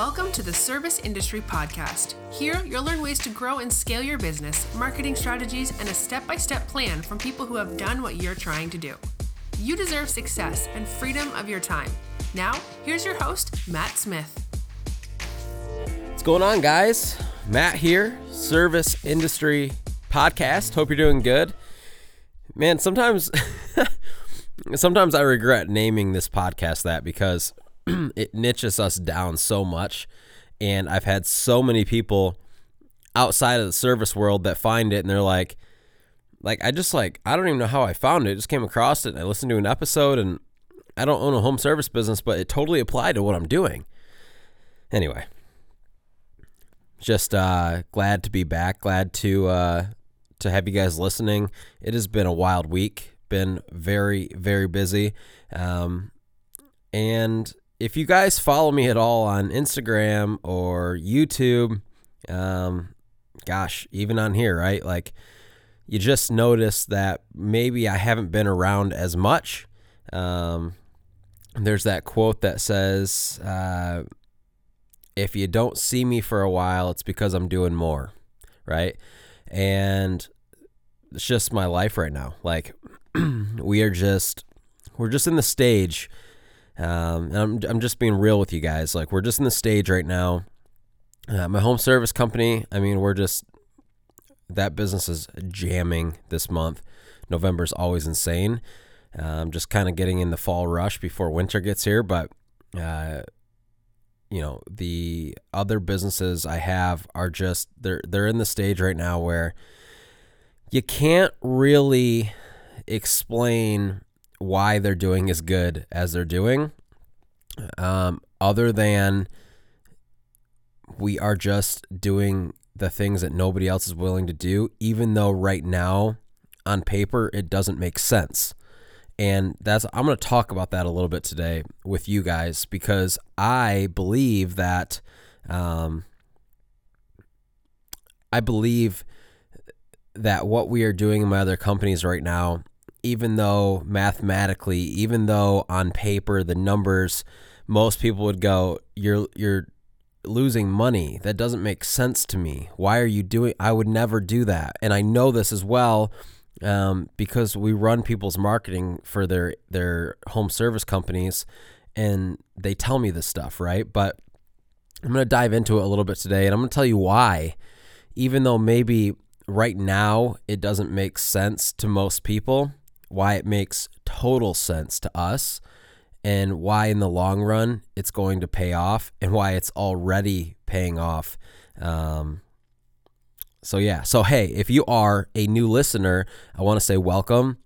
Welcome to the Service Industry Podcast. Here, you'll learn ways to grow and scale your business, marketing strategies, and a step by step plan from people who have done what you're trying to do. You deserve success and freedom of your time. Now, here's your host, Matt Smith. What's going on, guys? Matt here, Service Industry Podcast. Hope you're doing good. Man, sometimes sometimes I regret naming this podcast that because it niches us down so much. And I've had so many people outside of the service world that find it and they're like, like I just like I don't even know how I found it. I just came across it and I listened to an episode and I don't own a home service business, but it totally applied to what I'm doing. Anyway, just uh, glad to be back. Glad to uh, to have you guys listening. It has been a wild week. Been very very busy, um, and if you guys follow me at all on Instagram or YouTube, um, gosh, even on here, right? Like, you just notice that maybe I haven't been around as much. Um, there's that quote that says, uh, if you don't see me for a while, it's because I'm doing more, right? And it's just my life right now. Like, we are just, we're just in the stage um, I'm, I'm just being real with you guys. Like, we're just in the stage right now. Uh, my home service company, I mean, we're just, that business is jamming this month. November's always insane. Um, just kind of getting in the fall rush before winter gets here. But, uh, you know, the other businesses I have are just, they're, they're in the stage right now where you can't really explain why they're doing as good as they're doing, um, other than we are just doing the things that nobody else is willing to do, even though right now on paper it doesn't make sense. And that's I'm going to talk about that a little bit today with you guys because I believe that um, I believe that what we are doing in my other companies right now even though mathematically, even though on paper the numbers, most people would go, "You're you're losing money. That doesn't make sense to me. Why are you doing? I would never do that." And I know this as well um, because we run people's marketing for their their home service companies, and they tell me this stuff, right? But I'm going to dive into it a little bit today, and I'm going to tell you why, even though maybe right now it doesn't make sense to most people why it makes total sense to us and why in the long run it's going to pay off and why it's already paying off. Um, so, yeah. So, hey, if you are a new listener, I want to say welcome.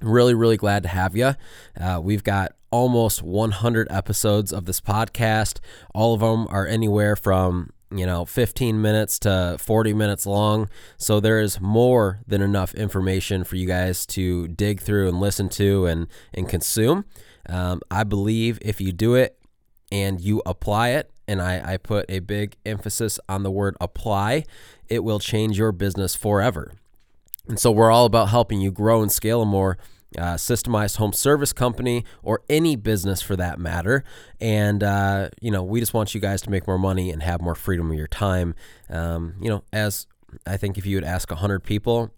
Really, really glad to have you. Uh, we've got almost 100 episodes of this podcast. All of them are anywhere from you know, 15 minutes to 40 minutes long. So there is more than enough information for you guys to dig through and listen to and, and consume. Um, I believe if you do it and you apply it, and I, I put a big emphasis on the word apply, it will change your business forever. And so we're all about helping you grow and scale more uh, systemized home service company or any business for that matter. And, uh, you know, we just want you guys to make more money and have more freedom of your time. Um, you know, as I think if you would ask 100 people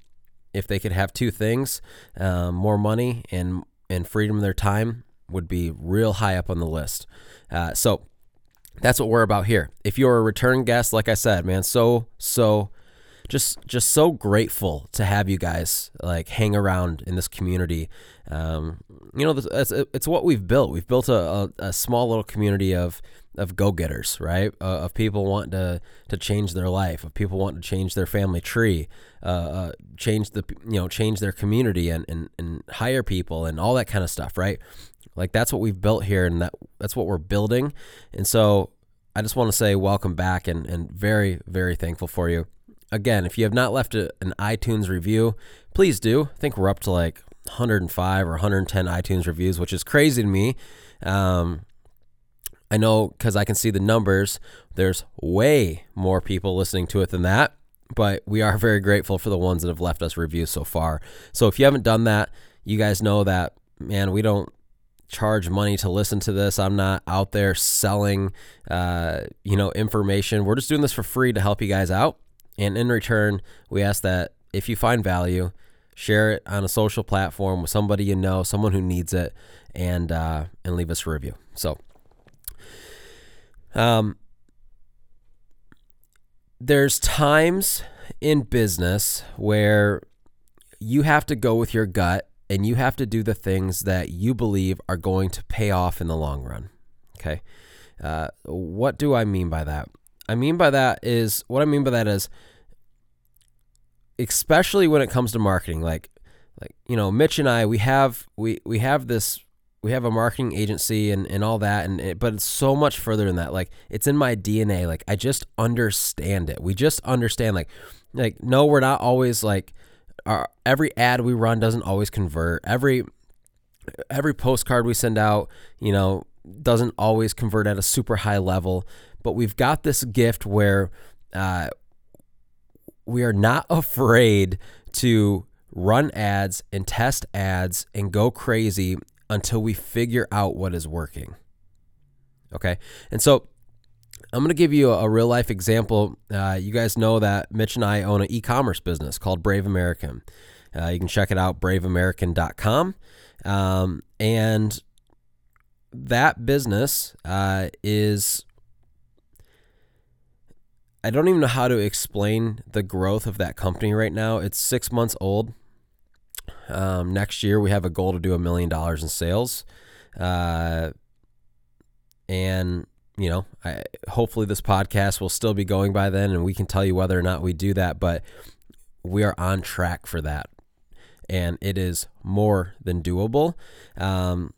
if they could have two things, um, more money and, and freedom of their time would be real high up on the list. Uh, so that's what we're about here. If you're a return guest, like I said, man, so, so just just so grateful to have you guys like hang around in this community. Um, you know, it's, it's what we've built. We've built a, a, a small little community of of go-getters, right? Uh, of people wanting to to change their life, of people wanting to change their family tree, uh, uh, change the you know change their community and, and and hire people and all that kind of stuff, right? Like that's what we've built here, and that that's what we're building. And so I just want to say welcome back, and and very very thankful for you again, if you have not left a, an iTunes review, please do. I think we're up to like 105 or 110 iTunes reviews, which is crazy to me. Um, I know because I can see the numbers, there's way more people listening to it than that, but we are very grateful for the ones that have left us reviews so far. So if you haven't done that, you guys know that, man, we don't charge money to listen to this. I'm not out there selling, uh, you know, information. We're just doing this for free to help you guys out. And in return, we ask that if you find value, share it on a social platform with somebody you know, someone who needs it, and uh, and leave us a review. So, um, there's times in business where you have to go with your gut and you have to do the things that you believe are going to pay off in the long run. Okay. Uh, what do I mean by that? I mean by that is what I mean by that is, especially when it comes to marketing, like, like you know, Mitch and I, we have we we have this we have a marketing agency and, and all that and it, but it's so much further than that. Like it's in my dna like i just understand it. We just understand like like no we're not always like our every ad we run doesn't always convert. Every every postcard we send out you know doesn't always convert at a super high level but we've got this gift where uh, we are not afraid to run ads and test ads and go crazy until we figure out what is working. Okay. And so I'm going to give you a, real life example. Uh, you guys know that Mitch and I own an e commerce business called Brave American. Uh, you can check it out, braveamerican.com. Um, and that business uh, is, I don't even know how to explain the growth of that company right now. It's six months old. Um, next year, we have a goal to do a million dollars in sales. Uh, and, you know, I, hopefully this podcast will still be going by then and we can tell you whether or not we do that. But we are on track for that. And it is more than doable. Um,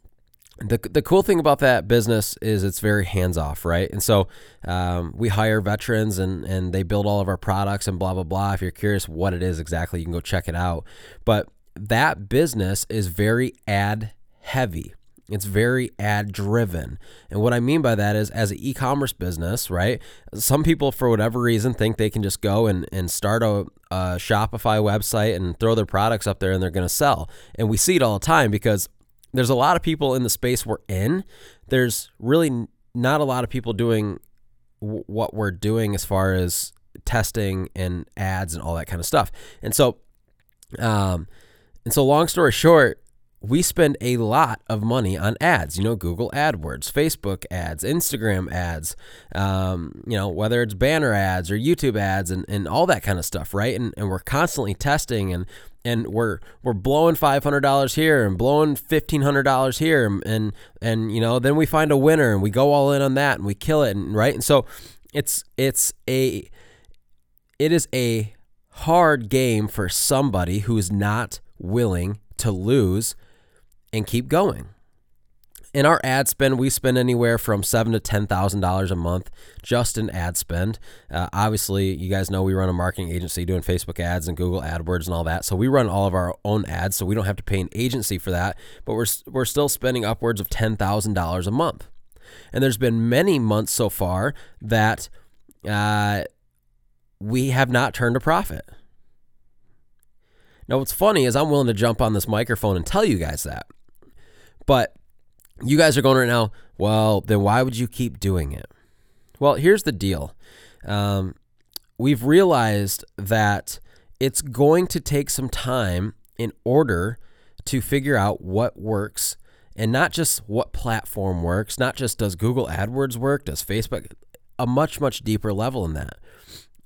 the, the cool thing about that business is it's very hands off, right? And so um, we hire veterans and, and they build all of our products and blah, blah, blah. If you're curious what it is exactly, you can go check it out. But that business is very ad heavy. It's very ad driven. And what I mean by that is, as an e commerce business, right? Some people, for whatever reason, think they can just go and, and start a, a Shopify website and throw their products up there and they're going to sell. And we see it all the time because there's a lot of people in the space we're in. There's really not a lot of people doing w- what we're doing as far as testing and ads and all that kind of stuff. And so, um, and so, long story short, we spend a lot of money on ads, you know, Google AdWords, Facebook ads, Instagram ads, um, you know, whether it's banner ads or YouTube ads and, and all that kind of stuff, right? And, and we're constantly testing and and we're we're blowing five hundred dollars here and blowing fifteen hundred dollars here and, and and you know then we find a winner and we go all in on that and we kill it and right and so it's it's a it is a hard game for somebody who's not willing to lose and keep going. In our ad spend, we spend anywhere from seven to ten thousand dollars a month just in ad spend. Uh, obviously, you guys know we run a marketing agency doing Facebook ads and Google AdWords and all that, so we run all of our own ads, so we don't have to pay an agency for that. But we're we're still spending upwards of ten thousand dollars a month, and there's been many months so far that uh, we have not turned a profit. Now, what's funny is I'm willing to jump on this microphone and tell you guys that. But you guys are going right now, well, then why would you keep doing it? Well, here's the deal. Um, we've realized that it's going to take some time in order to figure out what works and not just what platform works, not just does Google AdWords work, does Facebook, a much, much deeper level in that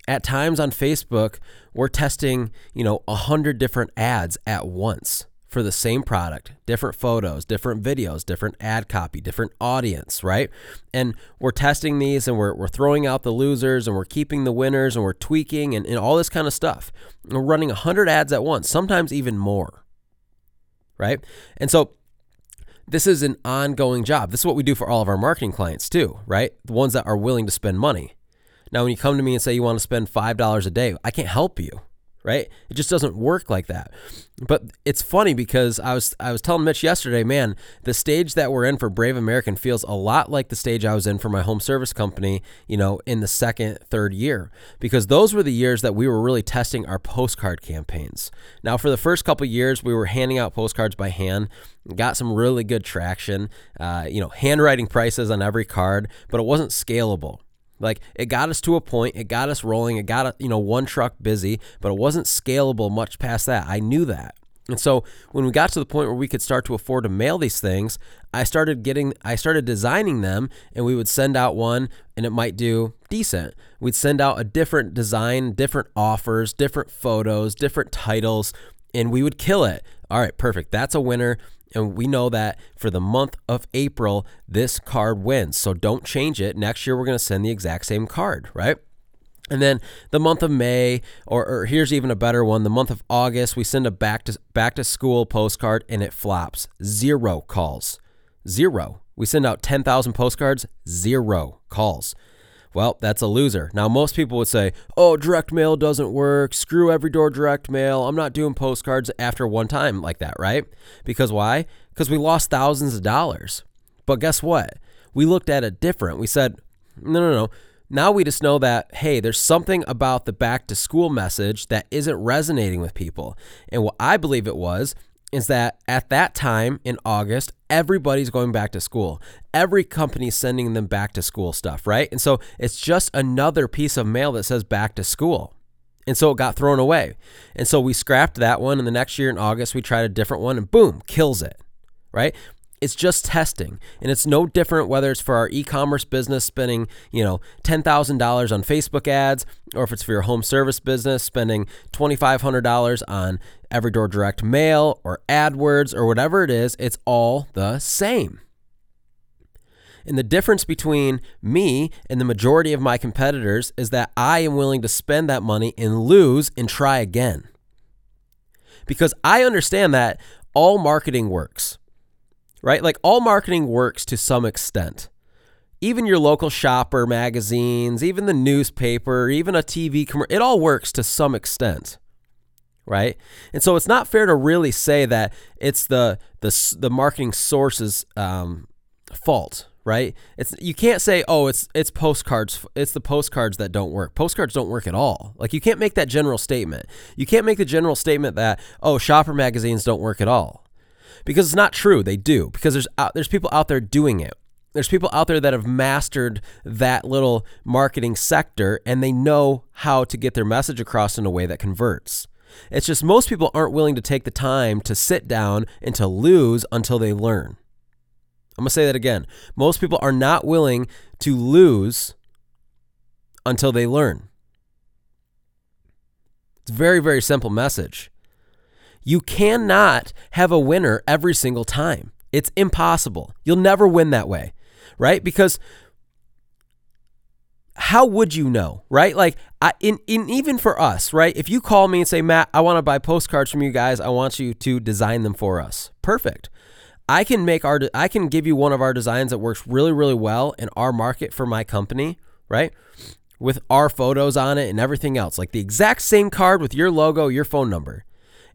at times on Facebook, we're testing, you know, a hundred different ads at once for the same product, different photos, different videos, different ad copy, different audience, right? And we're testing these and we're, we're throwing out the losers and we're keeping the winners and we're tweaking and, and all this kind of stuff. And We're running a hundred ads at once, sometimes even more, right? And so this is an ongoing job. This is what we do for all of our marketing clients too, right? The ones that are willing to spend money. Now, when you come to me and say you want to spend $5 a day, I can't help you. Right? It just doesn't work like that. But it's funny because I was I was telling Mitch yesterday, man, the stage that we're in for Brave American feels a lot like the stage I was in for my home service company, you know, in the second, third year. Because those were the years that we were really testing our postcard campaigns. Now, for the first couple years, we were handing out postcards by hand, got some really good traction, uh, you know, handwriting prices on every card, but it wasn't scalable. Like it got us to a point, it got us rolling, it got you know one truck busy, but it wasn't scalable much past that. I knew that. And so when we got to the point where we could start to afford to mail these things, I started getting I started designing them and we would send out one and it might do decent. We'd send out a different design, different offers, different photos, different titles, and we would kill it. All right, perfect. That's a winner. And we know that for the month of April, this card wins. So don't change it. Next year, we're going to send the exact same card, right? And then the month of May, or, or, here's even a better one, the month of August, we send a back to back to school postcard and it flops. Zero calls. Zero. We send out 10,000 postcards, zero calls. Well, that's a loser. Now, most people would say, oh, direct mail doesn't work. Screw every door direct mail. I'm not doing postcards after one time like that, right? Because why? Because we lost thousands of dollars. But guess what? We looked at it different. We said, no, no, no. Now we just know that, hey, there's something about the back to school message that isn't resonating with people. And what I believe it was is that at that time in August, everybody's going back to school. Every company's sending them back to school stuff, right? And so it's just another piece of mail that says back to school. And so it got thrown away. And so we scrapped that one. And the next year in August, we tried a different one and boom, kills it, right? It's just testing. And it's no different whether it's for our e-commerce business spending, you know, $10,000 on Facebook ads or if it's for your home service business spending $2,500 on Everydoor Direct Mail or AdWords or whatever it is, it's all the same. And the difference between me and the majority of my competitors is that I am willing to spend that money and lose and try again. Because I understand that all marketing works right? Like all marketing works to some extent. Even your local shopper magazines, even the newspaper, even a TV commercial, it all works to some extent. Right? And so it's not fair to really say that it's the the, the marketing source's um, fault, right? It's you can't say, oh, it's it's postcards, it's the postcards that don't work. Postcards don't work at all. Like you can't make that general statement. You can't make the general statement that oh, shopper magazines don't work at all because it's not true. They do because there's there's people out there doing it. There's people out there that have mastered that little marketing sector and they know how to get their message across in a way that converts. It's just most people aren't willing to take the time to sit down and to lose until they learn. I'm going to say that again. Most people are not willing to lose until they learn. It's a very, very simple message. You cannot have a winner every single time. It's impossible. You'll never win that way, right? Because how would you know, right? Like, I, in, in even for us, right? If you call me and say, Matt, I want to buy postcards from you guys, I want you to design them for us. Perfect. I can make our, I can give you one of our designs that works really, really well in our market for my company, right? With our photos on it and everything else, like the exact same card with your logo, your phone number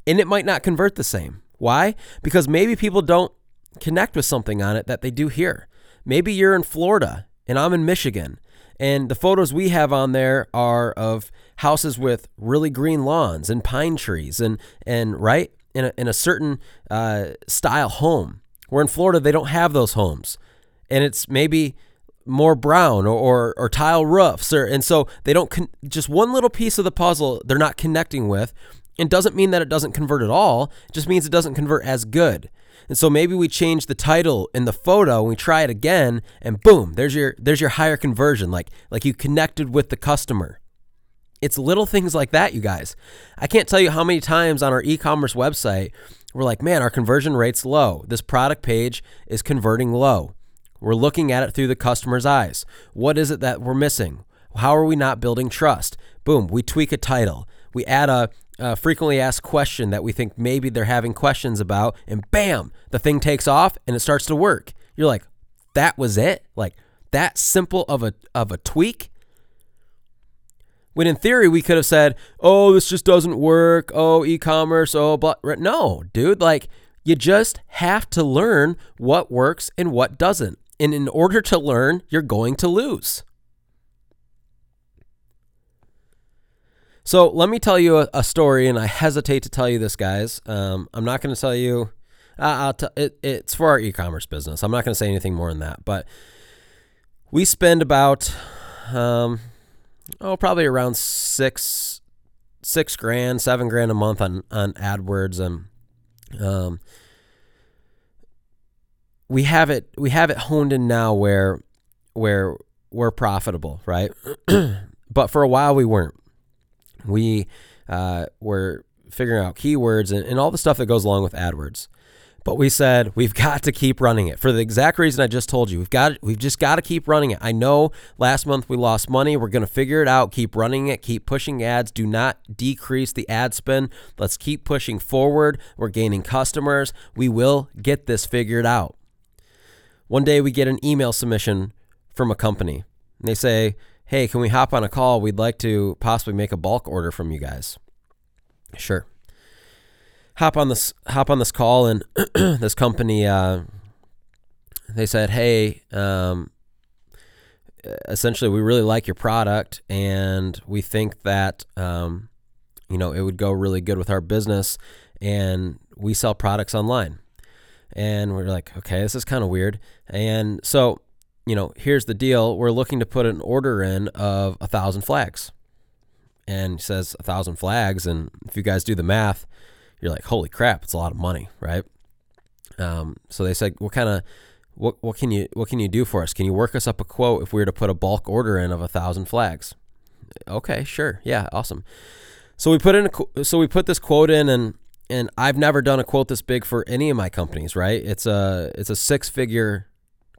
and it might not convert the same. Why? Because maybe people don't connect with something on it that they do here. Maybe you're in Florida and I'm in Michigan, and the photos we have on there are of houses with really green lawns and pine trees and and right in a, in a certain uh, style home. Where in Florida they don't have those homes, and it's maybe more brown or, or, or tile roofs or and so they don't con- just one little piece of the puzzle they're not connecting with it doesn't mean that it doesn't convert at all. It just means it doesn't convert as good. And so maybe we change the title in the photo and we try it again and boom, there's your there's your higher conversion like like you connected with the customer. It's little things like that, you guys. I can't tell you how many times on our e-commerce website we're like, "Man, our conversion rate's low. This product page is converting low." We're looking at it through the customer's eyes. What is it that we're missing? How are we not building trust? Boom, we tweak a title. We add a uh, frequently asked question that we think maybe they're having questions about, and bam, the thing takes off and it starts to work. You're like, that was it? Like that simple of a of a tweak? When in theory, we could have said, oh, this just doesn't work. Oh, e commerce. Oh, but no, dude, like you just have to learn what works and what doesn't. And in order to learn, you're going to lose. So let me tell you a, a story, and I hesitate to tell you this, guys. Um, I'm not going to tell you. Uh, t- it, it's for our e-commerce business. I'm not going to say anything more than that. But we spend about, um, oh, probably around six, six grand, seven grand a month on on AdWords, and um, we have it we have it honed in now where where we're profitable, right? but for a while we weren't we uh, were figuring out keywords and, and all the stuff that goes along with AdWords. But we said we've got to keep running it for the exact reason I just told you. We've got we've just got to keep running it. I know last month we lost money. We're going to figure it out. Keep running it. Keep pushing ads. Do not decrease the ad spend. Let's keep pushing forward. We're gaining customers. We will get this figured out. One day we get an email submission from a company. And they say, hey, can we hop on a call? We'd like to possibly make a bulk order from you guys. Sure. Hop on this hop on this call and this company uh, they said, hey, um, essentially we really like your product and we think that um, you know it would go really good with our business and we sell products online. And we're like, okay, this is kind of weird. And so you know, here's the deal. We're looking to put an order in of a thousand flags. And says a thousand flags. And if you guys do the math, you're like, holy crap, it's a lot of money, right? Um, so they said, what kind of, what, what can you, what can you do for us? Can you work us up a quote if we were to put a bulk order in of a thousand flags? Okay, sure. Yeah. Awesome. So we put in a, so we put this quote in and, and I've never done a quote this big for any of my companies, right? It's a, it's a six figure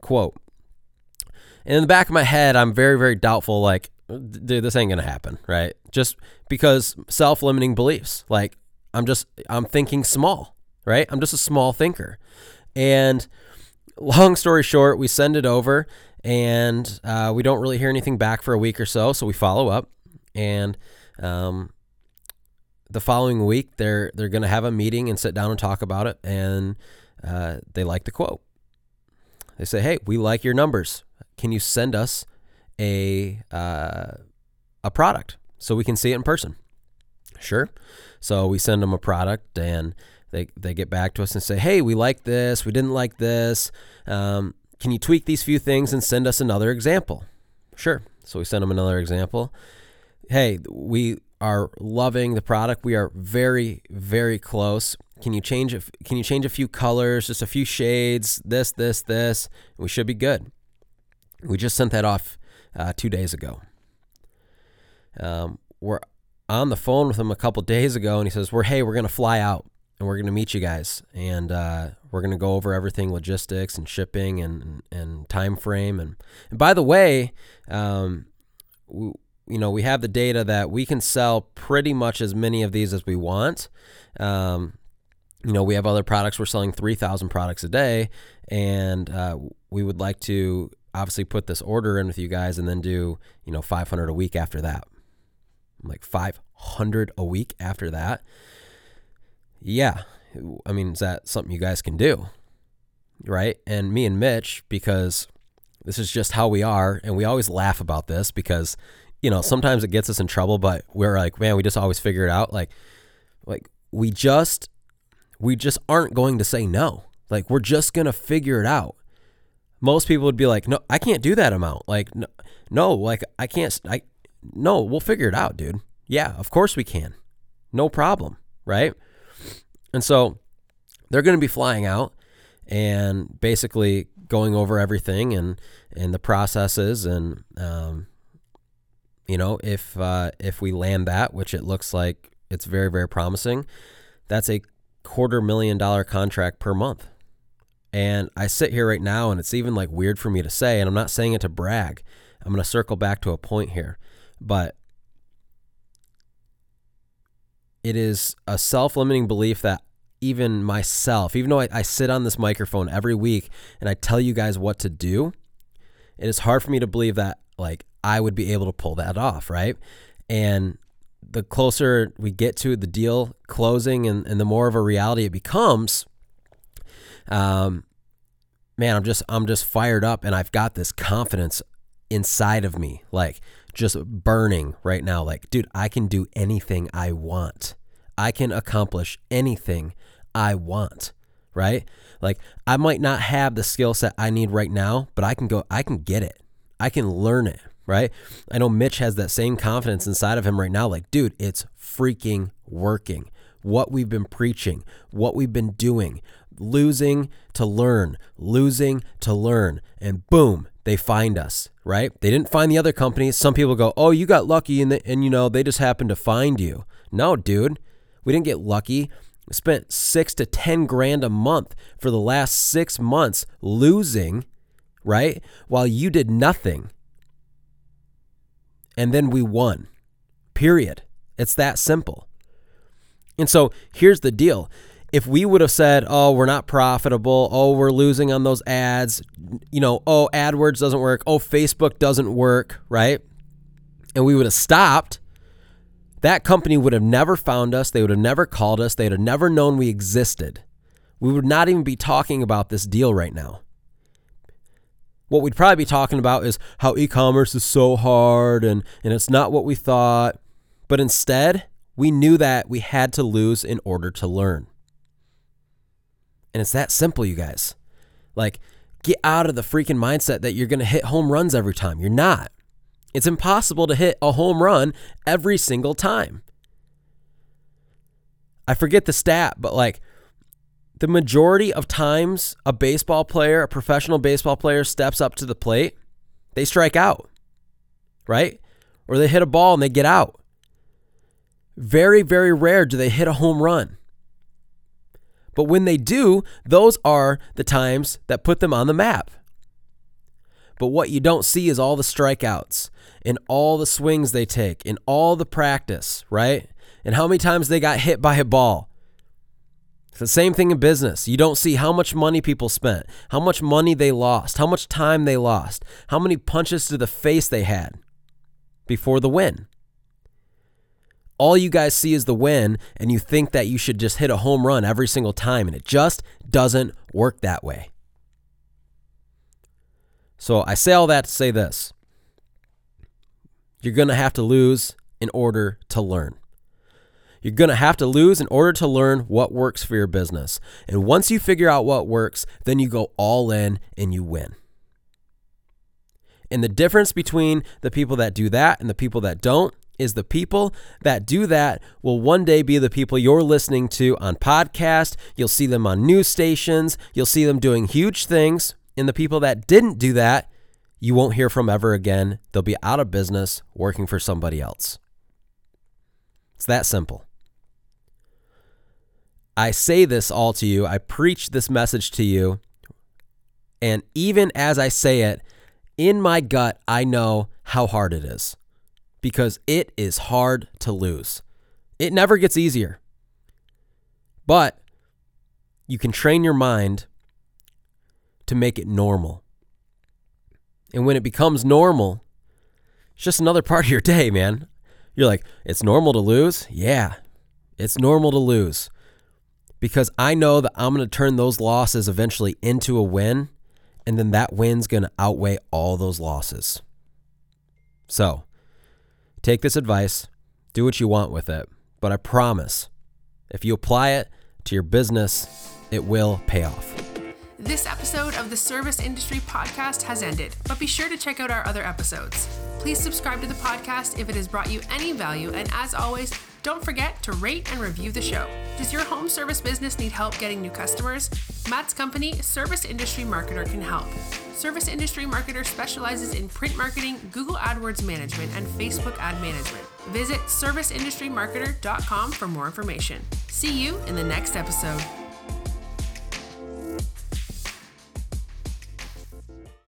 quote and in the back of my head, I'm very, very doubtful, like, dude, this ain't going to happen, right? Just because self limiting beliefs. Like, I'm just, I'm thinking small, right? I'm just a small thinker. And long story short, we send it over and uh, we don't really hear anything back for a week or so. So we follow up. And, um, the following week, they're they're going to have a meeting and sit down and talk about it, and uh, they like the quote. They say, "Hey, we like your numbers can you send us a uh, a product so we can see it in person? Sure. So we send them a product and they, they get back to us and say, hey, we like this, we didn't like this. Um, can you tweak these few things and send us another example? Sure. So we send them another example. Hey, we are loving the product. We are very, very close. Can you change it? Can you change a few colors, just a few shades? This, this, this. We should be good. We just sent that off uh, two days ago. Um, we're on the phone with him a couple days ago, and he says, "We're hey, we're gonna fly out and we're gonna meet you guys, and uh, we're gonna go over everything, logistics and shipping and and time frame. And, and by the way, um, we, you know, we have the data that we can sell pretty much as many of these as we want. Um, you know, we have other products. We're selling 3,000 products a day, and uh, we would like to obviously put this order in with you guys and then do, you know, 500 a week after that. I'm like 500 a week after that. Yeah. I mean, is that something you guys can do? Right? And me and Mitch, because this is just how we are, and we always laugh about this because, you know, sometimes it gets us in trouble, but we're like, man, we just always figure it out. Like, like we just, we just aren't going to say no. Like, we're just going to figure it out most people would be like, no, I can't do that amount. Like, no, no, like I can't, I, no, we'll figure it out, dude. Yeah, of course we can. No problem. Right. And so they're going to be flying out and basically going over everything and, and the processes. And, um, you know, if, uh, if we land that, which it looks like it's very, very promising, that's a quarter million dollar contract per month. And I sit here right now and it's even like weird for me to say, and I'm not saying it to brag. I'm going to circle back to a point here. But it is a self limiting belief that even myself, even though I, I, sit on this microphone every week and I tell you guys what to do, it is hard for me to believe that like I would be able to pull that off, right? And the closer we get to the deal closing and, and the more of a reality it becomes, um, man, I'm just I'm just fired up and I've got this confidence inside of me, like just burning right now. Like, dude, I can do anything I want. I can accomplish anything I want, right? Like, I might not have the skill set I need right now, but I can go, I can get it. I can learn it, right? I know Mitch has that same confidence inside of him right now. Like, dude, it's freaking working. What we've been preaching, what we've been doing, losing to learn, losing to learn, and boom, they find us, right? They didn't find the other companies. Some people go, "Oh, you got lucky and and you know, they just happened to find you." No, dude. We didn't get lucky. We spent 6 to 10 grand a month for the last 6 months losing, right? While you did nothing. And then we won. Period. It's that simple. And so, here's the deal if we would have said, oh, we're not profitable, oh, we're losing on those ads, you know, oh, AdWords doesn't work, oh, Facebook doesn't work, right? And we would have stopped, that company would have never found us. They would have never called us. They would have never known we existed. We would not even be talking about this deal right now. What we'd probably be talking about is how e commerce is so hard and, and it's not what we thought. But instead, we knew that we had to lose in order to learn. And it's that simple, you guys. Like, get out of the freaking mindset that you're going to hit home runs every time. You're not. It's impossible to hit a home run every single time. I forget the stat, but like the majority of times a baseball player, a professional baseball player steps up to the plate, they strike out, right? Or they hit a ball and they get out. Very, very rare do they hit a home run. But when they do, those are the times that put them on the map. But what you don't see is all the strikeouts and all the swings they take and all the practice, right? And how many times they got hit by a ball. It's the same thing in business. You don't see how much money people spent, how much money they lost, how much time they lost, how many punches to the face they had before the win all you guys see is the win and you think that you should just hit a home run every single time and it just doesn't work that way. So I say all that to say this. You're going to have to lose in order to learn. You're going to have to lose in order to learn what works for your business. And once you figure out what works, then you go all in and you win. And the difference between the people that do that and the people that don't is the people that do that will one day be the people you're listening to on podcast. You'll see them on news stations. You'll see them doing huge things. And the people that didn't do that, you won't hear from ever again. They'll be out of business working for somebody else. It's that simple. I say this all to you. I preach this message to you. And even as I say it, in my gut, I know how hard it is because it is hard to lose. It never gets easier. But you can train your mind to make it normal. And when it becomes normal, it's just another part of your day, man. You're like, it's normal to lose? Yeah, it's normal to lose. Because I know that I'm going to turn those losses eventually into a win, and then that win's going to outweigh all those losses. So, Take this advice, do what you want with it, but I promise if you apply it to your business, it will pay off. This episode of the Service Industry Podcast has ended, but be sure to check out our other episodes. Please subscribe to the podcast if it has brought you any value, and as always, don't forget to rate and review the show. Does your home service business need help getting new customers? Matt's company, Service Industry Marketer, can help. Service Industry Marketer specializes in print marketing, Google AdWords management, and Facebook ad management. Visit serviceindustrymarketer.com for more information. See you in the next episode.